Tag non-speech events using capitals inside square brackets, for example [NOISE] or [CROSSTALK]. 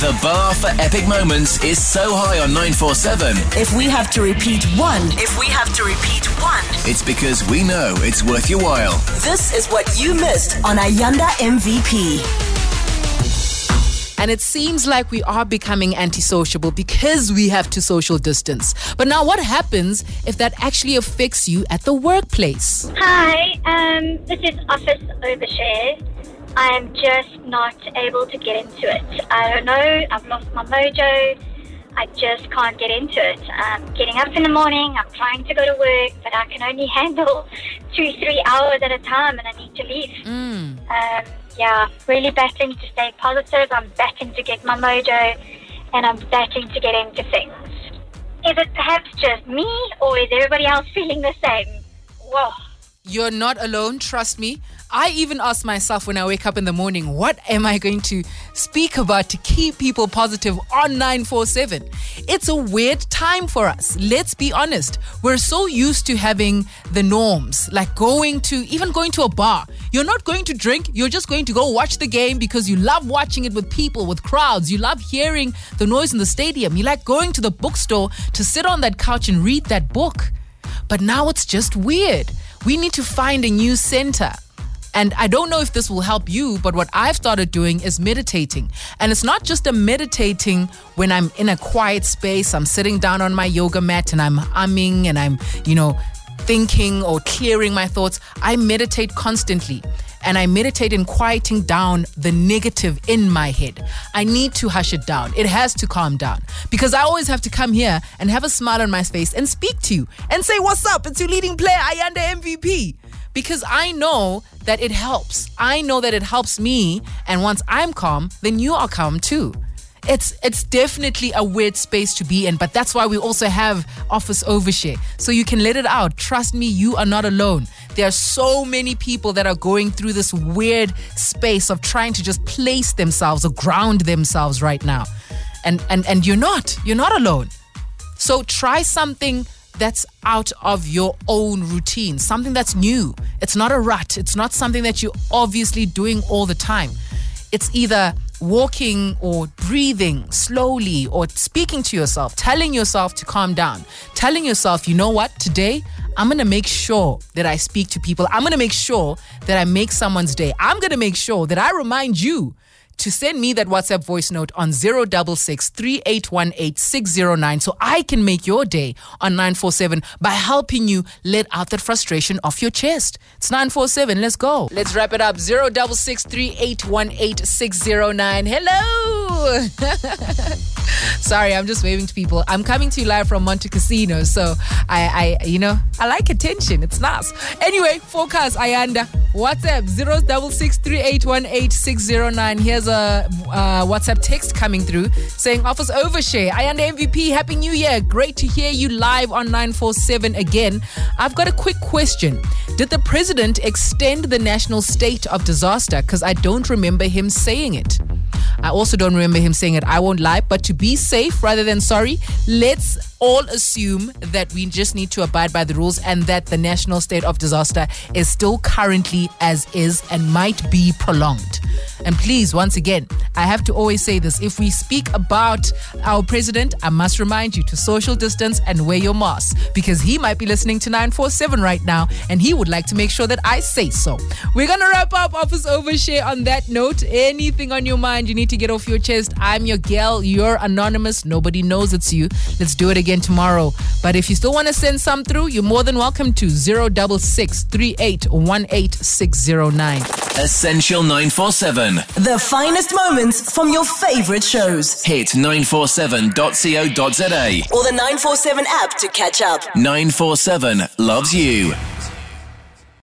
The bar for epic moments is so high on 947. If we have to repeat one, if we have to repeat one, It's because we know it's worth your while. this is what you missed on Ayanda MVP. And it seems like we are becoming antisociable because we have to social distance. But now, what happens if that actually affects you at the workplace? Hi, um, this is Office Overshare. I am just not able to get into it. I don't know, I've lost my mojo. I just can't get into it. Um, getting up in the morning, I'm trying to go to work, but I can only [LAUGHS] handle two, three hours at a time and I need to leave. Um, yeah, really battling to stay positive. I'm battling to get my mojo and I'm battling to get into things. Is it perhaps just me or is everybody else [LAUGHS] feeling the same? Whoa. You're not alone, trust me. I even ask myself when I wake up in the morning, what am I going to speak about to keep people positive on 947? It's a weird time for us. Let's be honest. We're so used to having the norms, like going to, even going to a bar. You're not going to drink, you're just going to go watch the game because you love watching it with people, with crowds. You love hearing the noise in the stadium. You like going to the bookstore to sit on that couch and read that book. But now it's just weird. We need to find a new center. And I don't know if this will help you, but what I've started doing is meditating. And it's not just a meditating when I'm in a quiet space, I'm sitting down on my yoga mat and I'm humming and I'm, you know, thinking or clearing my thoughts. I meditate constantly and I meditate in quieting down the negative in my head. I need to hush it down. It has to calm down because I always have to come here and have a smile on my face and speak to you and say, What's up? It's your leading player, Ayanda MVP. Because I know that it helps. I know that it helps me. And once I'm calm, then you are calm too. It's it's definitely a weird space to be in, but that's why we also have office overshare. So you can let it out. Trust me, you are not alone. There are so many people that are going through this weird space of trying to just place themselves or ground themselves right now. And and and you're not. You're not alone. So try something that's out of your own routine, something that's new. It's not a rut, it's not something that you're obviously doing all the time. It's either walking or breathing slowly or speaking to yourself, telling yourself to calm down, telling yourself, you know what, today I'm gonna make sure that I speak to people. I'm gonna make sure that I make someone's day. I'm gonna make sure that I remind you to send me that WhatsApp voice note on 066 3818 609 so I can make your day on 947 by helping you let out that frustration off your chest. It's 947. Let's go. Let's wrap it up. 066 3818 609. Hello. [LAUGHS] Sorry, I'm just waving to people. I'm coming to you live from Montecasino, so I, I, you know, I like attention. It's nice. Anyway, forecast Ayanda. WhatsApp 0663818609. Here's a uh, WhatsApp text coming through saying Office Overshare. Ayanda MVP, Happy New Year. Great to hear you live on 947 again. I've got a quick question. Did the president extend the national state of disaster? Because I don't remember him saying it. I also don't remember him saying it. I won't lie, but to be safe rather than sorry, let's all assume that we just need to abide by the rules and that the national state of disaster is still currently as is and might be prolonged. And please, once again, I have to always say this if we speak about our president, I must remind you to social distance and wear your mask because he might be listening to 947 right now and he would like to make sure that I say so. We're going to wrap up Office Overshare on that note. Anything on your mind you need to get off your chest, I'm your girl. You're anonymous. Nobody knows it's you. Let's do it again tomorrow. But if you still want to send some through, you're more than welcome to 066 3818 Essential 947. The finest moments from your favorite shows. Hit 947.co.za. Or the 947 app to catch up. 947 loves you.